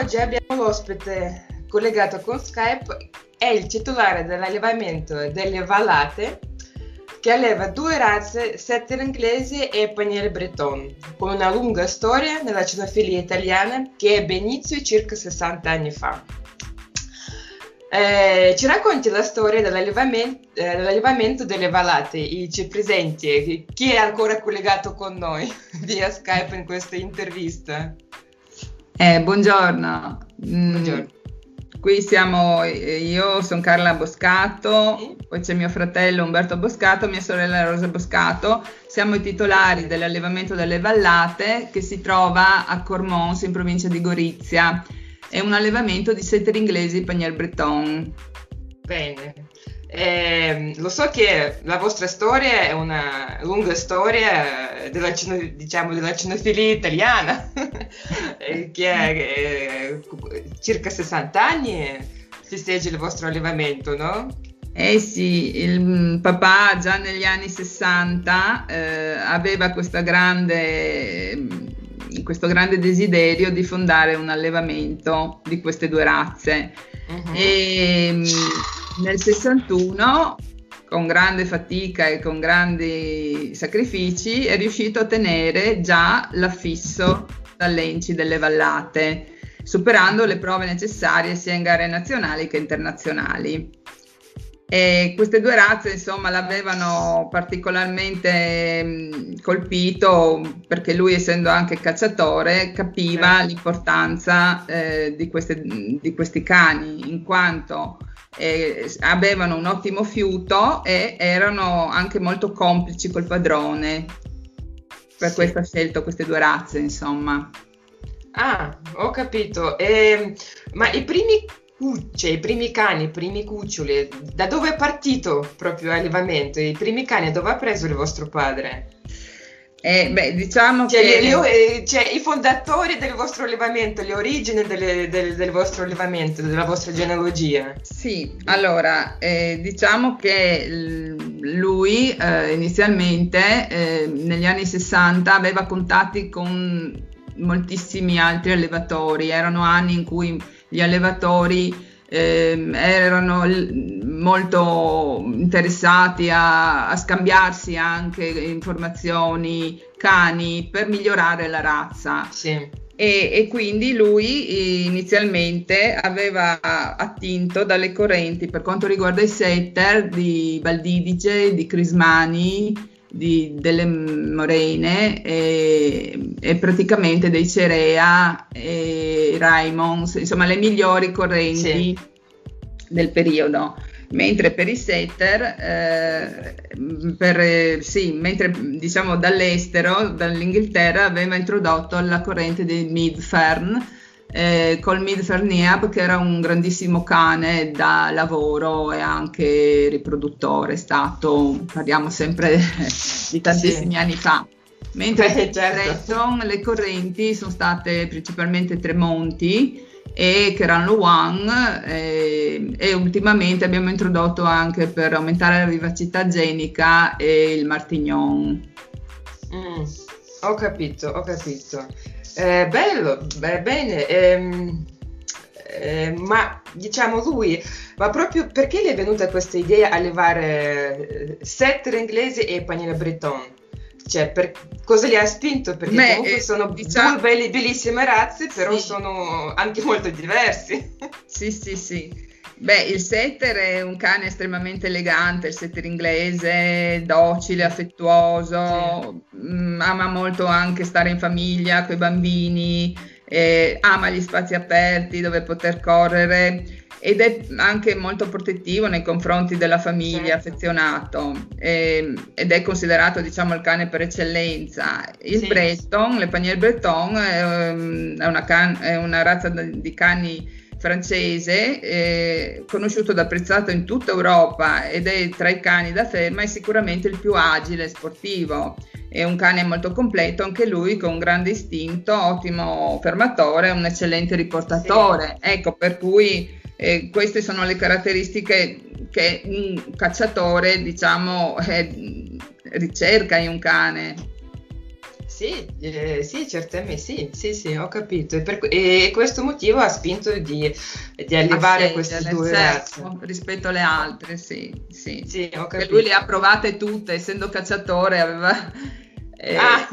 oggi abbiamo l'ospite collegato con Skype, è il titolare dell'allevamento delle vallate che alleva due razze, setter inglese e paniere breton, con una lunga storia nella cinofilia italiana che ebbe inizio circa 60 anni fa. Eh, ci racconti la storia dell'allevamento, eh, dell'allevamento, delle vallate, i ci presenti, chi è ancora collegato con noi via Skype in questa intervista? Eh, buongiorno. Mm, buongiorno. Qui siamo, io sono Carla Boscato, sì. poi c'è mio fratello Umberto Boscato, mia sorella Rosa Boscato, siamo i titolari dell'allevamento delle vallate che si trova a Cormons in provincia di Gorizia. È un allevamento di setter inglesi Pagnier Breton. Bene, eh, lo so che la vostra storia è una lunga storia della, diciamo, della cinofilia italiana, che è eh, circa 60 anni festeggia il vostro allevamento, no? Eh sì, il papà già negli anni 60 eh, aveva grande, questo grande desiderio di fondare un allevamento di queste due razze. Uh-huh. E, nel 61, con grande fatica e con grandi sacrifici, è riuscito a ottenere già l'affisso dall'Enci delle Vallate, superando le prove necessarie sia in gare nazionali che internazionali. E queste due razze, insomma, l'avevano particolarmente mh, colpito perché lui, essendo anche cacciatore, capiva eh. l'importanza eh, di, queste, di, questi cani, in quanto eh, avevano un ottimo fiuto e erano anche molto complici col padrone. Per questo ha scelto queste due razze, insomma. Ah, ho capito. Eh, ma i primi cucce, i primi cani, i primi cuccioli, da dove è partito proprio l'allevamento? I primi cani dove ha preso il vostro padre? Eh, beh, diciamo cioè, che... Le, cioè, i fondatori del vostro allevamento, le origini delle, del, del, vostro allevamento, della vostra genealogia. Sì, allora, eh, diciamo che lui eh, inizialmente eh, negli anni 60 aveva contatti con moltissimi altri allevatori, erano anni in cui gli allevatori eh, erano l- molto interessati a, a, scambiarsi anche informazioni, cani per migliorare la razza. Sì. E, e, quindi lui inizialmente aveva attinto dalle correnti per quanto riguarda i setter di Valdivice, di Crismani, di, delle Morene e, e, praticamente dei Cerea e Raimonds, insomma le migliori correnti sì. del periodo. Mentre per i setter, eh, per, sì, mentre diciamo dall'estero, dall'Inghilterra, aveva introdotto la corrente di Midfern, eh, col Midferniab che era un grandissimo cane da lavoro e anche riproduttore, è stato, parliamo sempre di tantissimi sì. anni fa. Mentre Beh, certo. le correnti sono state principalmente Tremonti e Keran One eh, e ultimamente abbiamo introdotto anche per aumentare la vivacità genica il Martignon. Mm, ho capito, ho capito. Eh, bello, bene, ehm, eh, ma diciamo lui, ma proprio perché gli è venuta questa idea a levare eh, setter inglese e paniere breton? Cioè, per, cosa gli ha spinto? Perché Beh, comunque eh, sono diciamo... due belli, bellissime razze, però sì. sono anche molto diversi. Sì, sì, sì. Beh, il setter è un cane estremamente elegante, il setter inglese, docile, affettuoso, sì. mh, mm, ama molto anche stare in famiglia con i bambini, eh, ama gli spazi aperti dove poter correre ed è anche molto protettivo nei confronti della famiglia, certo. affezionato eh, ed è considerato diciamo il cane per eccellenza. Il sì. Breton, le Panier Breton, è, è, una can- è una razza di cani francese, eh, conosciuto ed apprezzato in tutta Europa ed è tra i cani da ferma è sicuramente il più agile e sportivo. È un cane molto completo, anche lui con un grande istinto, ottimo fermatore, un eccellente riportatore. Sì. Ecco, per cui eh, queste sono le caratteristiche che un cacciatore, diciamo, eh, ricerca in un cane. Sì, eh, sì, certamente sì, sì, sì, ho capito. E, per, e questo motivo ha spinto di, di allevare queste due razze. Rispetto alle altre, sì, sì. sì ho capito. lui le ha provate tutte, essendo cacciatore, aveva... Eh, ah.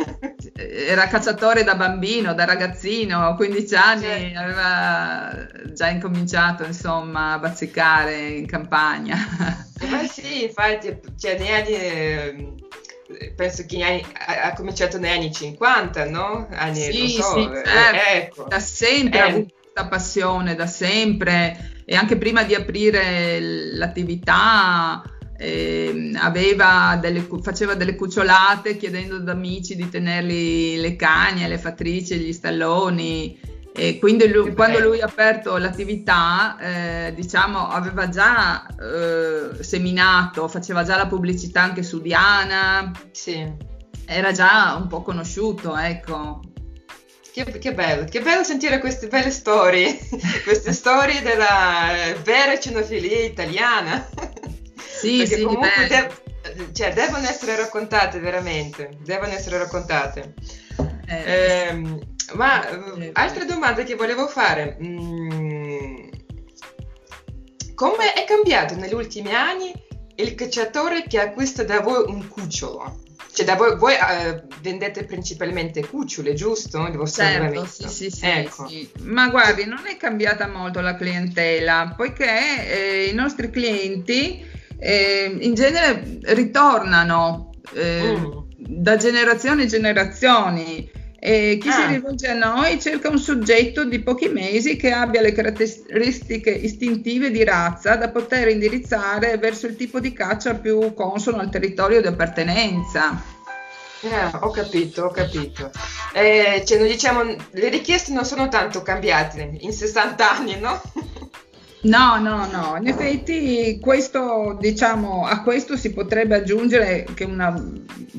Era cacciatore da bambino, da ragazzino, a 15 anni certo. aveva già incominciato insomma a bazzicare in campagna. Ma sì, infatti, cioè, negli anni ehm, penso che anni, ha, ha, cominciato negli anni 50, no? Anni, sì, so, sì, eh, certo. ecco. da sempre eh. ha avuto questa passione, da sempre, e anche prima di aprire l'attività eh, delle, faceva delle cucciolate chiedendo ad amici di tenerli le cagne, le fattrici, gli stalloni. E quindi lui, quando lui ha aperto l'attività, eh, diciamo, aveva già eh, seminato, faceva già la pubblicità anche su Diana. Sì. Era già un po' conosciuto, ecco. Che, che, bello, che bello sentire queste belle storie, queste storie della vera cenofilia italiana. Sì, Perché sì, comunque de- cioè, devono essere raccontate veramente, devono essere raccontate. Eh, eh, ma eh, altre domande che volevo fare. Mm, come è cambiato negli ultimi anni il cacciatore che acquista da voi un cucciolo? Cioè, da voi, voi eh, vendete principalmente cucciole, giusto? Il vostro certo, sì, sì, sì, ecco. sì, Ma guardi, non è cambiata molto la clientela, poiché eh, i nostri clienti eh, in genere ritornano eh, mm. da generazioni in generazioni. E chi ah. si rivolge a noi cerca un soggetto di pochi mesi che abbia le caratteristiche istintive di razza da poter indirizzare verso il tipo di caccia più consono al territorio di appartenenza. Eh, ho capito, ho capito. Eh, cioè, diciamo, le richieste non sono tanto cambiate in 60 anni, no? No, no, no, in effetti questo, diciamo, a questo si potrebbe aggiungere che una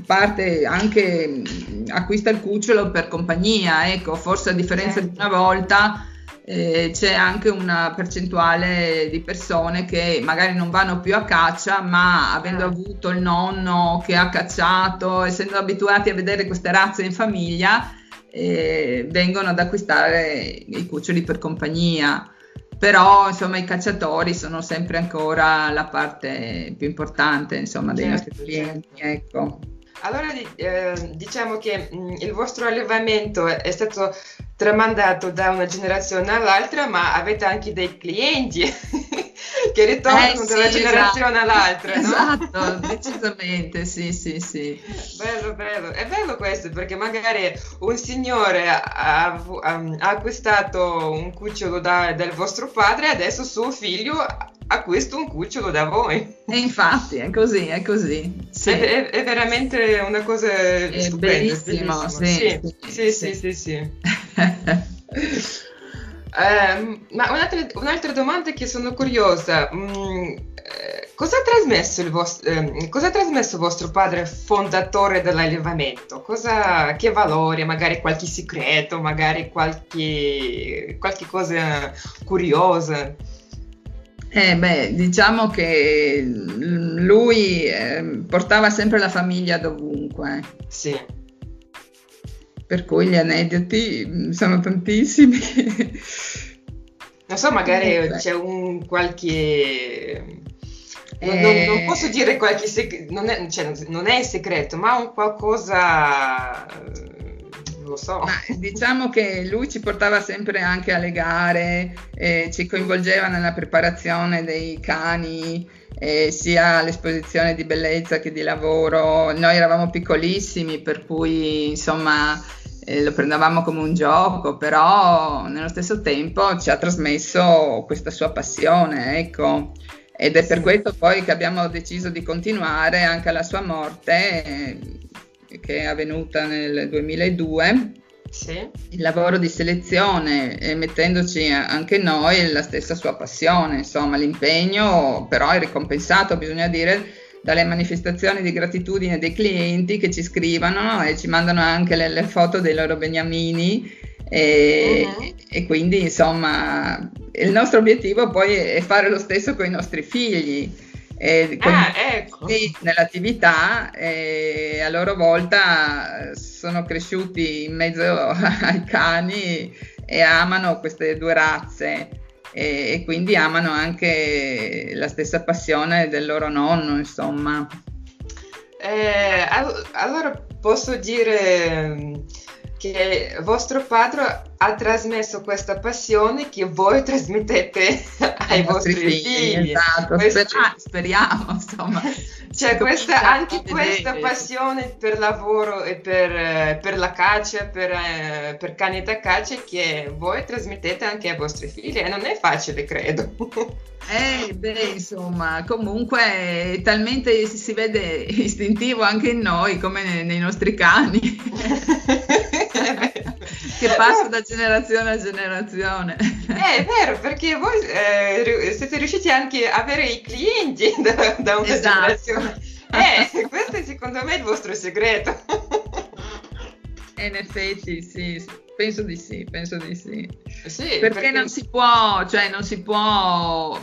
parte anche acquista il cucciolo per compagnia, ecco, forse a differenza certo. di una volta eh, c'è anche una percentuale di persone che magari non vanno più a caccia, ma avendo ah. avuto il nonno che ha cacciato, essendo abituati a vedere queste razze in famiglia, eh, vengono ad acquistare i cuccioli per compagnia però insomma i cacciatori sono sempre ancora la parte più importante insomma dei certo, nostri clienti certo. ecco. allora eh, diciamo che mh, mm, il vostro allevamento è stato tramandato da una generazione all'altra ma avete anche dei clienti che ritornano eh, da una generazione esatto. all'altra. No? Esatto, decisamente, sì, sì, sì. Bello, bello. È bello questo perché magari un signore ha, ha, ha acquistato un cucciolo da, del vostro padre e adesso suo figlio acquista un cucciolo da voi. E infatti è così, è così. Sì. È, è, veramente una cosa è stupenda. Bellissimo, bellissimo. Sì, sì, sì, sì, sì. sì. Eh, ma un'altra, un'altra, domanda che sono curiosa. Mm, eh, cosa, ha trasmesso il vostro, eh, cosa ha trasmesso vostro padre fondatore dell'allevamento? Cosa, che valori, magari qualche segreto, magari qualche, qualche cosa curiosa? Eh beh, diciamo che lui eh, portava sempre la famiglia dovunque. Sì per cui gli aneddoti mm, sono tantissimi. Non so, magari eh, c'è un qualche... Non, non, non, eh. posso dire qualche segreto, non, cioè, non è, segreto, ma un qualcosa lo so. Ma diciamo che lui ci portava sempre anche alle gare, eh, ci coinvolgeva nella preparazione dei cani, eh, sia all'esposizione di bellezza che di lavoro. Noi eravamo piccolissimi, per cui insomma eh, lo prendevamo come un gioco, però nello stesso tempo ci ha trasmesso questa sua passione, ecco. Ed è per questo poi che abbiamo deciso di continuare anche alla sua morte, che è avvenuta nel 2002. Sì. Il lavoro di selezione e mettendoci anche noi la stessa sua passione, insomma l'impegno però è ricompensato, bisogna dire, dalle manifestazioni di gratitudine dei clienti che ci scrivono e ci mandano anche le, le foto dei loro beniamini e, uh-huh. e, quindi insomma il nostro obiettivo poi è fare lo stesso con i nostri figli E ah, ecco. nell'attività e a loro volta sono cresciuti in mezzo ai cani e amano queste due razze e, e quindi amano anche la stessa passione del loro nonno, insomma. Eh, allora posso dire che vostro padre ha trasmesso questa passione che voi trasmettete ai vostri figli. figli. Esatto, Questo... speriamo, insomma. C'è questa, anche questa passione per lavoro e per, per la caccia, per, eh, per, cani da caccia che voi trasmettete anche ai vostri figli e non è facile, credo. Eh, beh, insomma, comunque talmente si vede istintivo anche in noi come nei, nei nostri cani. Che passa da generazione a generazione. Eh, è vero, perché voi eh, siete riusciti anche a avere i clienti da, da una esatto. generazione. Eh, questo è secondo me il vostro segreto. In effetti, sì, penso di sì, penso di sì. sì perché, perché, non si può, cioè non si può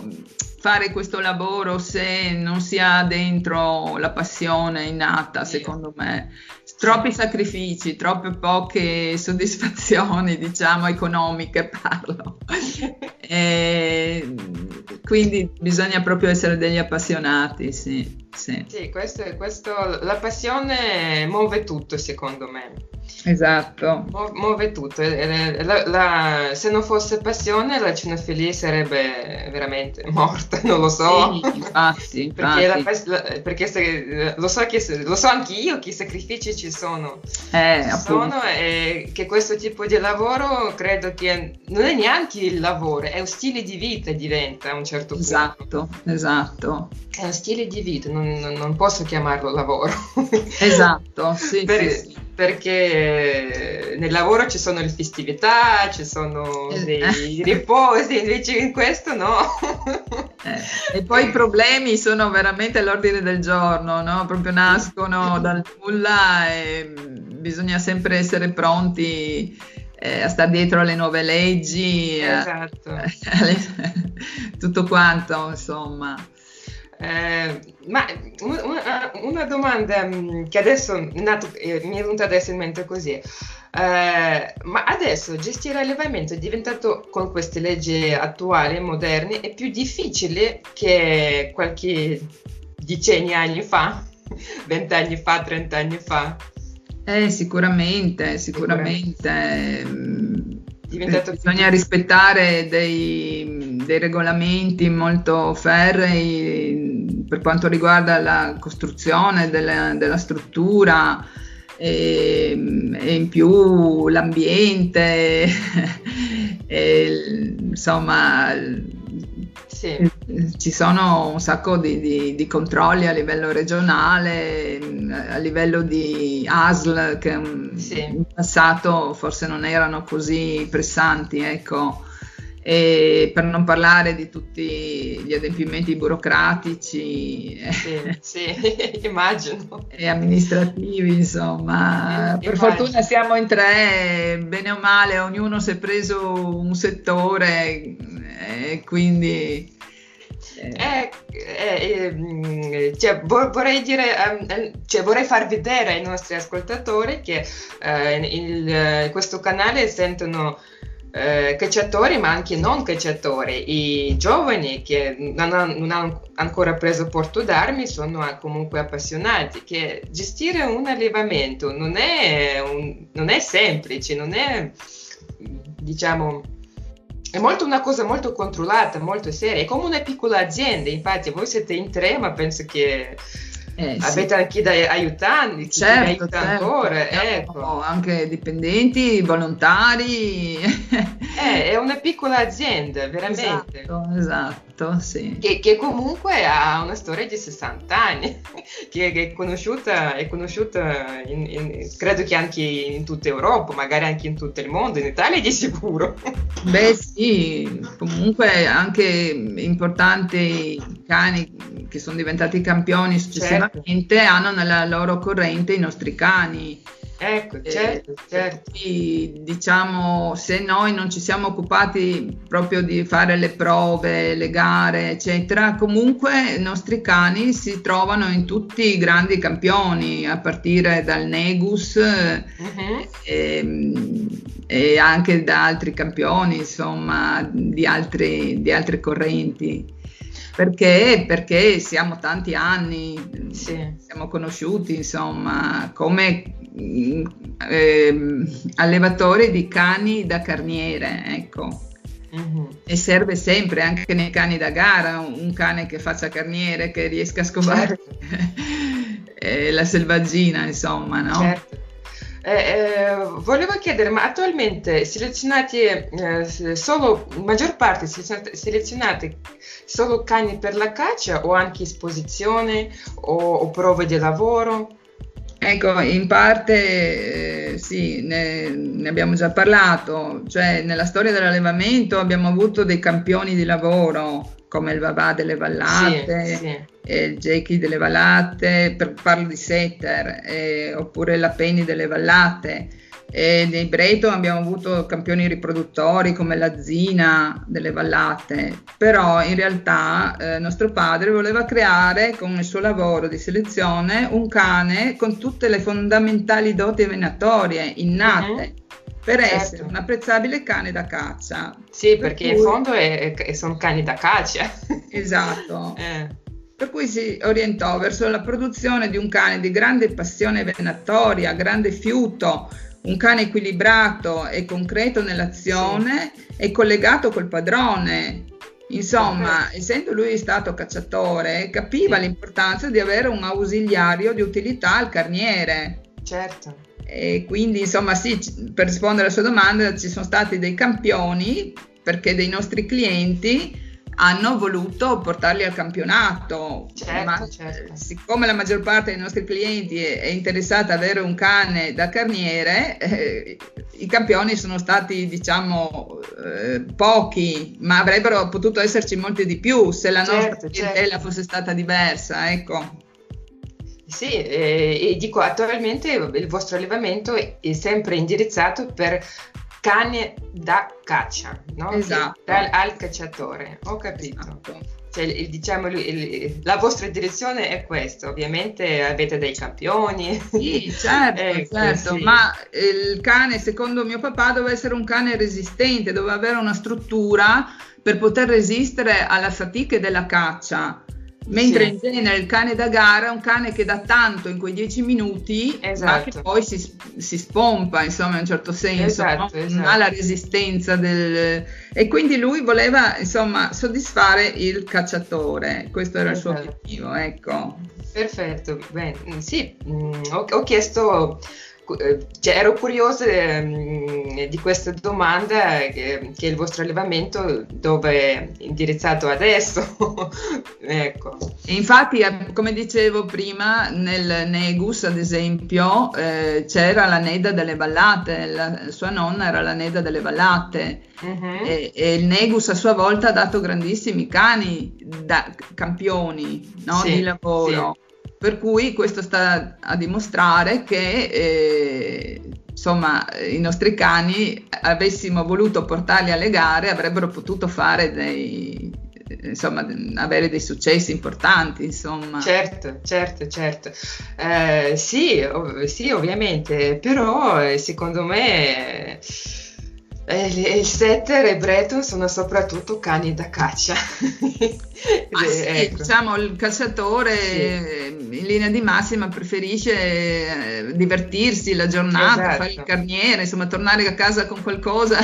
fare questo lavoro se non si ha dentro la passione innata, sì. secondo me troppi sacrifici, troppe poche soddisfazioni, diciamo, economiche parlo. e quindi bisogna proprio essere degli appassionati, sì. Sì, sì questo, questo, la passione muove tutto, secondo me. Esatto. Mu- muove tutto. La, la, se non fosse passione, la cinefilia sarebbe veramente morta, non lo so. Sì, infatti, perché, la, perché se, lo, so che, lo so anche io che sacrifici ci sono. Eh, ci sono e che questo tipo di lavoro credo che non è neanche il lavoro, è un stile di vita diventa a un certo punto. Esatto, esatto. È un stile di vita, non, non posso chiamarlo lavoro. Esatto, sì, per, sì, sì perché nel lavoro ci sono le festività, ci sono eh. dei riposi, invece in questo no. Eh, e poi i problemi sono veramente all'ordine del giorno, no? proprio nascono dal nulla e bisogna sempre essere pronti eh, a stare dietro alle nuove leggi, esatto. a, a, tutto quanto, insomma. Eh, ma una, una, domanda mm, che adesso nato, eh, mi è venuta adesso in mente così. Eh, ma adesso gestire l'allevamento è diventato con queste leggi attuali, moderne, è più difficile che qualche decenni anni fa, vent'anni fa, trent'anni fa? Eh, sicuramente, sicuramente. Diventato Bisogna rispettare dei, dei regolamenti molto ferrei per quanto riguarda la costruzione della, della struttura e, e, in più l'ambiente, e, insomma sì. ci sono un sacco di, di, di, controlli a livello regionale, a livello di ASL che sì. in passato forse non erano così pressanti. Ecco e per non parlare di tutti gli adempimenti burocratici sì, sì, immagino. e amministrativi, insomma. per fortuna siamo in tre, bene o male, ognuno si è preso un settore e quindi... Eh, eh, eh, cioè, vorrei, dire, ehm, cioè, vorrei far vedere ai nostri ascoltatori che eh, il, questo canale sentono eh, cacciatori ma anche non cacciatori. I giovani che non, hanno, non hanno ancora preso porto d'armi sono comunque appassionati che gestire un allevamento non è, un, non è semplice, non è diciamo è molto una cosa molto controllata, molto seria, è come una piccola azienda, infatti voi siete in tre ma penso che eh, Avete sì. anche da aiutanti, certo, certo. ancora, ecco. anche dipendenti, volontari. eh, è una piccola azienda, veramente. Esatto, esatto sì. Che, che, comunque ha una storia di 60 anni, che è conosciuta, è conosciuta in, in, credo che anche in tutta Europa, magari anche in tutto il mondo, in Italia di sicuro. Beh sì, comunque anche importanti cani che sono diventati campioni successivamente certo. hanno nella loro corrente i nostri cani Ecco, certo, certo. Quindi, diciamo, se noi non ci siamo occupati proprio di fare le prove, le gare, eccetera, comunque i nostri cani si trovano in tutti i grandi campioni, a partire dal Negus uh-huh. e, e, anche da altri campioni, insomma, di, altri, di altre correnti. Perché? Perché siamo tanti anni, sì. siamo conosciuti, insomma, come eh, allevatori di cani da carniere, ecco. Uh-huh. E serve sempre anche nei cani da gara un cane che faccia carniere, che riesca a scovare certo. la selvaggina, insomma, no? Certo. Eh, eh, volevo chiedere, ma attualmente selezionati eh, solo, maggior parte selezionate, selezionate, solo cani per la caccia o anche esposizione o, o prove di lavoro? Ecco, in parte eh, sì, ne, ne, abbiamo già parlato, cioè nella storia dell'allevamento abbiamo avuto dei campioni di lavoro come il Vavà delle Vallate, sì, sì. il Jakey delle Vallate, per, parlo di Setter, eh, oppure la Penny delle Vallate e nei Breton abbiamo avuto campioni riproduttori come la Zina delle Vallate, però in realtà eh, nostro padre voleva creare con il suo lavoro di selezione un cane con tutte le fondamentali doti venatorie innate. Uh-huh per certo. essere un apprezzabile cane da caccia. Sì, per perché cui... in fondo è, è, sono cani da caccia. Esatto. eh. Per cui si orientò verso la produzione di un cane di grande passione venatoria, grande fiuto, un cane equilibrato e concreto nell'azione e collegato col padrone. Insomma, okay. essendo lui stato cacciatore, capiva l'importanza di avere un ausiliario di utilità al carniere. Certo. E quindi, insomma, sì, per rispondere alla sua domanda, ci sono stati dei campioni perché dei nostri clienti hanno voluto portarli al campionato, certo, ma certo. siccome la maggior parte dei nostri clienti è, è interessata ad avere un cane da carniere, eh, i campioni sono stati diciamo eh, pochi, ma avrebbero potuto esserci molti di più se la certo, nostra clientela certo. fosse stata diversa, ecco. Sì, eh, e dico attualmente il vostro allevamento è sempre indirizzato per cane da caccia, no? Esatto. Dal, al cacciatore, ho capito. Esatto. Cioè, diciamo, il, la vostra direzione è questa, ovviamente avete dei campioni. Sì, certo, ecco, certo. Sì. ma il cane, secondo mio papà, deve essere un cane resistente, deve avere una struttura per poter resistere alla fatica della caccia. Mentre sì. in genere il cane da gara è un cane che dà tanto in quei dieci minuti, esatto. che poi si, si, spompa, insomma, in un certo senso, esatto, no? esatto. non ha la resistenza del... E quindi lui voleva, insomma, soddisfare il cacciatore, questo era il suo esatto. obiettivo, ecco. Perfetto, bene, sì, mm, ho, ho chiesto cioè, ero curiosa eh, di questa domanda che, che, il vostro allevamento dove è indirizzato adesso ecco. infatti eh, come dicevo prima nel Negus ad esempio eh, c'era la Neda delle Vallate la sua nonna era la Neda delle Vallate uh-huh. e, e, il Negus a sua volta ha dato grandissimi cani da campioni no? sì, di lavoro sì per cui questo sta a dimostrare che eh, insomma i nostri cani avessimo voluto portarli alle gare avrebbero potuto fare dei, insomma, avere dei successi importanti, insomma. Certo, certo, certo. Eh, sì, ov- sì, ovviamente, però eh, secondo me il setter e Breton sono soprattutto cani da caccia. ah, sì, ecco. Diciamo il cacciatore sì. in linea di massima preferisce eh, divertirsi la giornata, esatto. fare il carniere, insomma tornare a casa con qualcosa.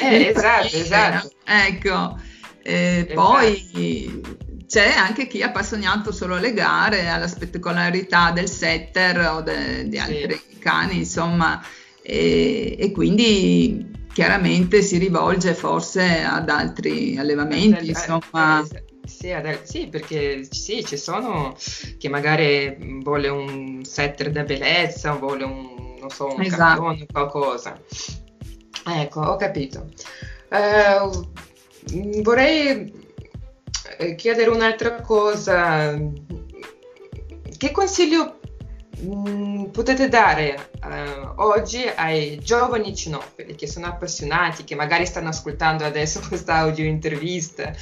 Eh, esatto, esatto. Ecco, eh, esatto. poi c'è anche chi è appassionato solo alle gare, alla spettacolarità del setter o de, di altri sì. cani, insomma, e, e quindi chiaramente si rivolge forse ad altri allevamenti, eh, insomma. Eh, sì, sì, perché sì, ci sono che magari vuole un setter da bellezza, vuole un, non so, un esatto. campione, qualcosa. Ecco, ho capito. Uh, vorrei chiedere un'altra cosa. Che consiglio potete dare uh, oggi ai giovani cinofili che sono appassionati, che magari stanno ascoltando adesso questa audio intervista,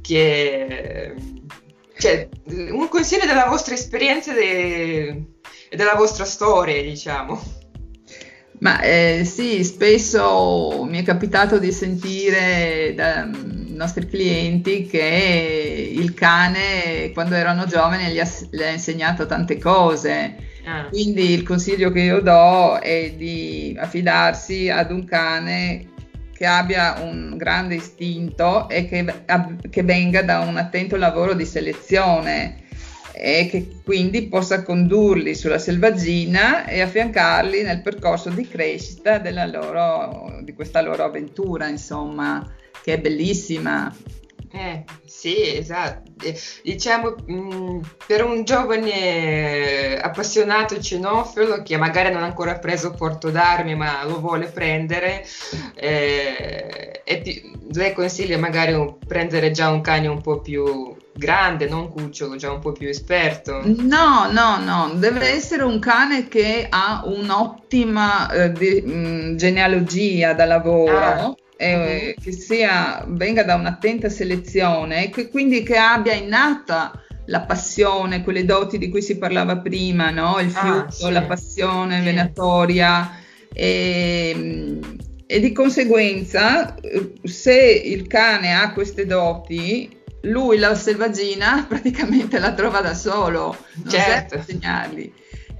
che cioè, un consiglio della vostra esperienza e della vostra storia, diciamo. Ma eh, sì, spesso mi è capitato di sentire dai nostri clienti che il cane quando erano giovani gli ha, gli ha insegnato tante cose. Ah. Quindi il consiglio che io do è di affidarsi ad un cane che abbia un grande istinto e che, che venga da un attento lavoro di selezione e che quindi possa condurli sulla selvaggina e affiancarli nel percorso di crescita loro, di questa loro avventura, insomma, che è bellissima. Eh, sì, esatto. Eh, diciamo, mh, mm, per un giovane appassionato cinofilo che magari non ha ancora preso Porto d'Armi ma lo vuole prendere, eh, più, lei consiglia magari un, prendere già un cane un po' più grande, non cucciolo, già un po' più esperto? No, no, no, deve essere un cane che ha un'ottima eh, di, mh, mm, genealogia da lavoro. Ah. Eh, uh-huh. che sia, venga da un'attenta selezione e che quindi che abbia innata la passione, quelle doti di cui si parlava prima, no? il ah, fiuto, ah, sì. la passione sì. venatoria e, mm, e di conseguenza eh, se il cane ha queste doti lui la selvaggina praticamente la trova da solo, non certo. serve insegnargli.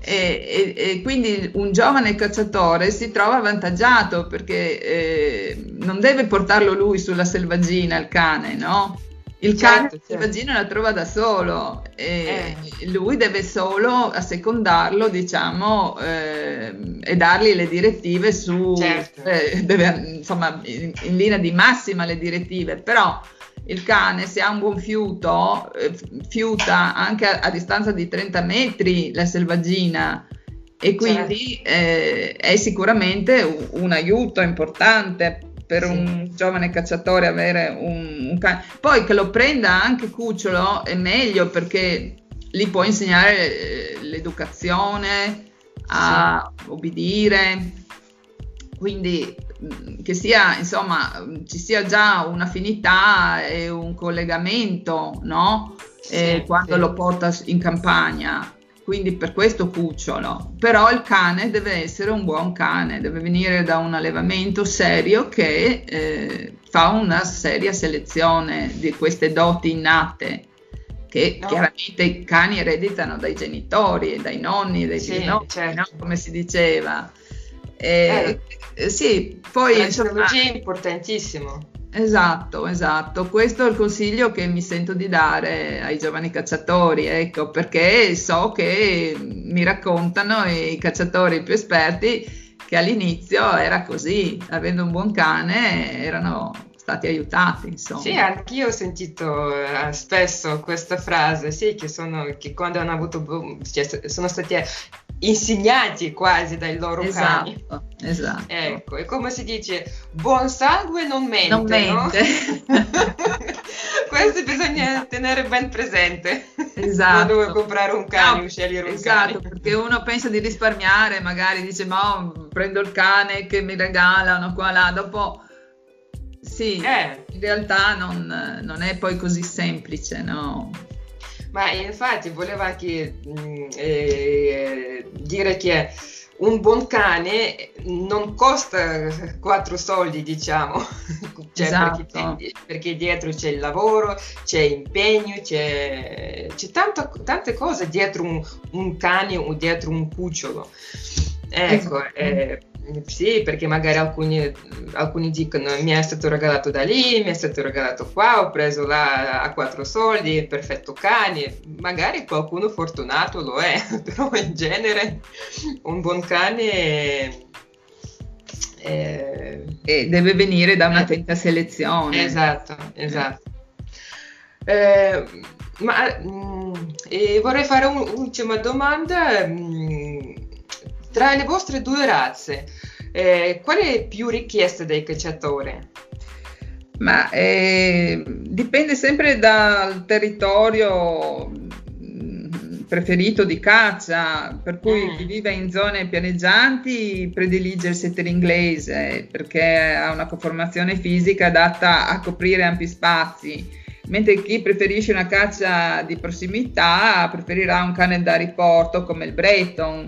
E, e, e, quindi un giovane cacciatore si trova avvantaggiato perché eh, non deve portarlo lui sulla selvaggina il cane, no? Il certo, cane certo. selvaggina la trova da solo e eh. lui deve solo assecondarlo, diciamo, eh, e dargli le direttive su, certo. Eh, deve, insomma, in, in linea di massima le direttive, però il cane se ha un buon fiuto eh, fiuta anche a, a, distanza di 30 metri la selvaggina e quindi certo. eh, è sicuramente un, un, aiuto importante per sì. un giovane cacciatore avere un, un, cane. Poi che lo prenda anche cucciolo è meglio perché gli può insegnare eh, l'educazione, a sì. obbedire. Quindi che sia, insomma, ci sia già un'affinità e un collegamento, no? Sì, eh, quando sì. lo porta in campagna. Quindi per questo cucciolo. Però il cane deve essere un buon cane, deve venire da un allevamento serio che eh, fa una seria selezione di queste doti innate che no. chiaramente i cani ereditano dai genitori, dai nonni, dai sì, nonni, certo. no? come si diceva. E, eh, sì, poi la insomma, è importantissimo. Esatto, esatto. Questo è il consiglio che mi sento di dare ai giovani cacciatori, ecco, perché so che mi raccontano i cacciatori più esperti che all'inizio era così, avendo un buon cane erano stati aiutati, insomma. Sì, anch'io ho sentito eh, spesso questa frase, sì, che, sono, che quando hanno avuto, cioè, sono stati insegnati quasi dai loro esatto, cani. Esatto. Ecco, e come si dice, buon sangue non mente. Non mente. No? Questo bisogna tenere ben presente. Esatto. Vuoi comprare un cane no, scegliere un esatto, cane. Esatto, perché uno pensa di risparmiare, magari dice, ma prendo il cane che mi regalano qua là, dopo... Sì, eh. in realtà non, non è poi così semplice, no? Ma infatti volevo anche mh, mm, eh, dire che un buon cane non costa quattro soldi, diciamo, cioè, esatto. perché, perché, dietro c'è il lavoro, c'è impegno, c'è, c'è tanto, tante cose dietro un, un, cane o dietro un cucciolo. Ecco, esatto. eh, sì, perché magari alcuni, alcuni, dicono mi è stato regalato da lì, mi è stato regalato qua, ho preso là a quattro soldi, perfetto cane. Magari qualcuno fortunato lo è, però in genere un buon cane... Eh, e deve venire da un'attenta selezione. Esatto, esatto. Eh, ma mh, mm, vorrei fare un'ultima domanda. Mh, mm, tra le vostre due razze, eh, qual è più richiesta dai cacciatori? Ma eh, dipende sempre dal territorio mm, preferito di caccia, per cui Mm. chi vive in zone pianeggianti predilige il setter inglese perché ha una conformazione fisica adatta a coprire ampi spazi, mentre chi preferisce una caccia di prossimità preferirà un cane da riporto come il Breton.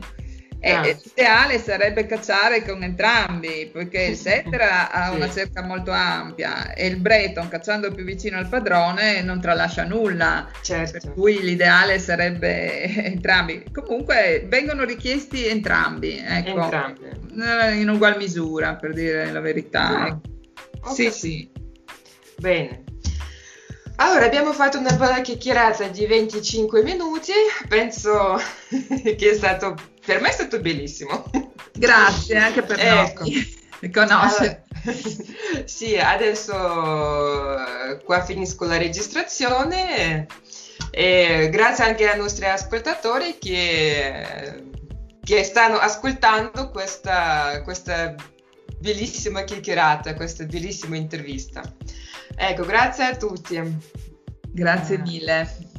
E Ah. e l'ideale sarebbe cacciare con entrambi, poiché il setter ha- Sì. una cerca molto ampia e il Breton, cacciando più vicino al padrone, non tralascia nulla. Per Certo. cui l'ideale sarebbe entrambi. Comunque vengono richiesti entrambi, ecco, Entrambi. eh, in ugual misura, per dire la verità. Ah, ecco. ho Sì, sì. Bene. Allora, abbiamo fatto una bella chiacchierata di 25 minuti, penso che è stato, per me è stato bellissimo. Grazie anche per Ecco. noi conoscere. Allora, sì, adesso eh, qua finisco la registrazione e grazie anche ai nostri ascoltatori che, che stanno ascoltando questa, questa bellissima chiacchierata, questa bellissima intervista. Ecco, grazie a tutti. Grazie mille.